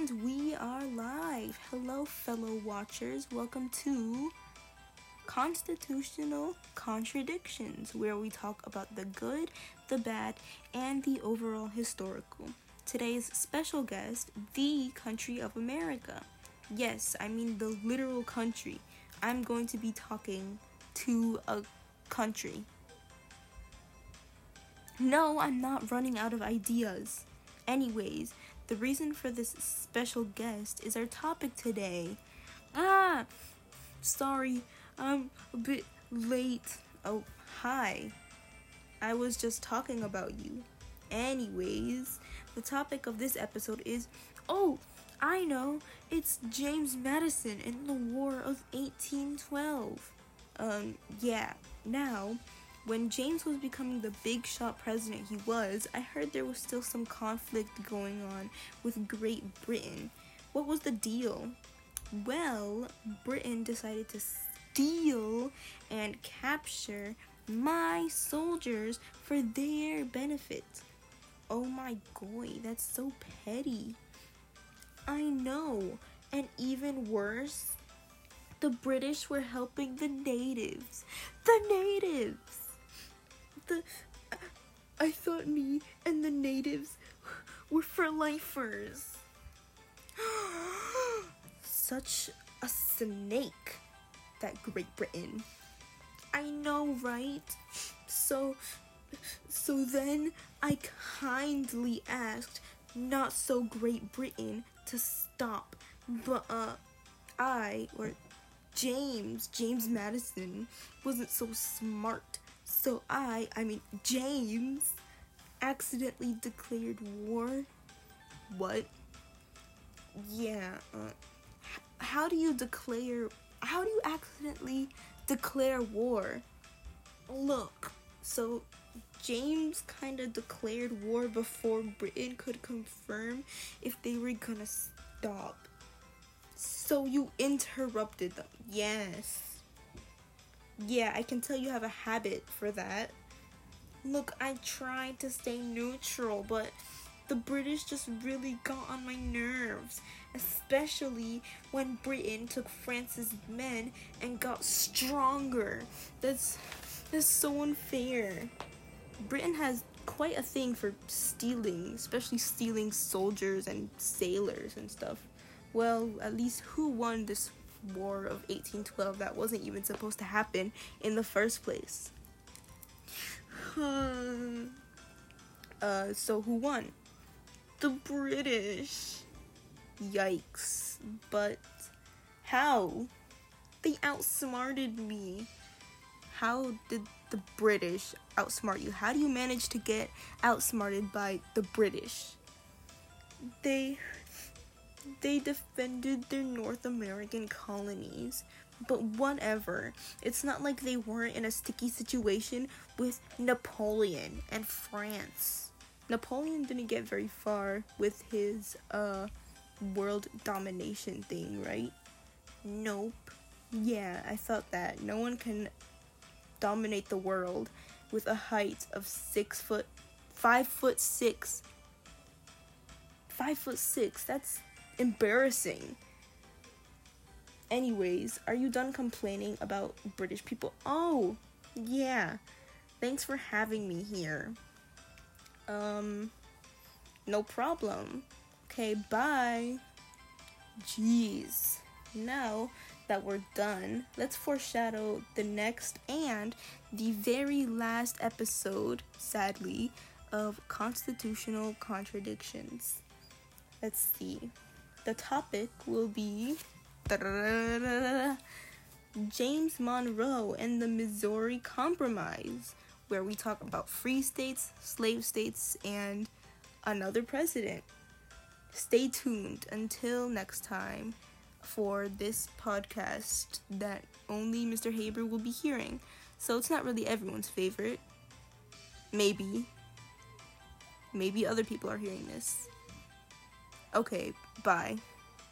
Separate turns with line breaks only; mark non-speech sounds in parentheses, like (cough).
And we are live. Hello, fellow watchers. Welcome to Constitutional Contradictions, where we talk about the good, the bad, and the overall historical. Today's special guest, the country of America. Yes, I mean the literal country. I'm going to be talking to a country. No, I'm not running out of ideas. Anyways, the reason for this special guest is our topic today. Ah, sorry, I'm a bit late. Oh, hi. I was just talking about you. Anyways, the topic of this episode is oh, I know, it's James Madison in the War of 1812. Um, yeah, now when James was becoming the big shot president he was, I heard there was still some conflict going on with Great Britain. What was the deal? Well, Britain decided to steal and capture my soldiers for their benefit. Oh my god, that's so petty. I know. And even worse, the British were helping the natives. The natives! The I thought me and the natives were for lifers. (gasps) Such a snake, that Great Britain. I know, right? So, so then I kindly asked not so Great Britain to stop, but uh, I or James, James Madison, wasn't so smart so I, I mean James, accidentally declared war. What? Yeah. Uh, how do you declare? How do you accidentally declare war? Look. So James kind of declared war before Britain could confirm if they were gonna stop. So you interrupted them. Yes. Yeah, I can tell you have a habit for that. Look, I tried to stay neutral, but the British just really got on my nerves, especially when Britain took France's men and got stronger. That's that's so unfair. Britain has quite a thing for stealing, especially stealing soldiers and sailors and stuff. Well, at least who won this War of 1812 that wasn't even supposed to happen in the first place. uh, so who won? The British. Yikes. But how? They outsmarted me. How did the British outsmart you? How do you manage to get outsmarted by the British? They they defended their North American colonies. But whatever. It's not like they weren't in a sticky situation with Napoleon and France. Napoleon didn't get very far with his uh world domination thing, right? Nope. Yeah, I thought that. No one can dominate the world with a height of six foot five foot six. Five foot six. That's embarrassing. Anyways, are you done complaining about British people? Oh, yeah. Thanks for having me here. Um, no problem. Okay, bye. Jeez. Now that we're done, let's foreshadow the next and the very last episode, sadly, of Constitutional Contradictions. Let's see the topic will be James Monroe and the Missouri Compromise, where we talk about free states, slave states, and another president. Stay tuned until next time for this podcast that only Mr. Haber will be hearing. So it's not really everyone's favorite. Maybe. Maybe other people are hearing this. Okay, bye.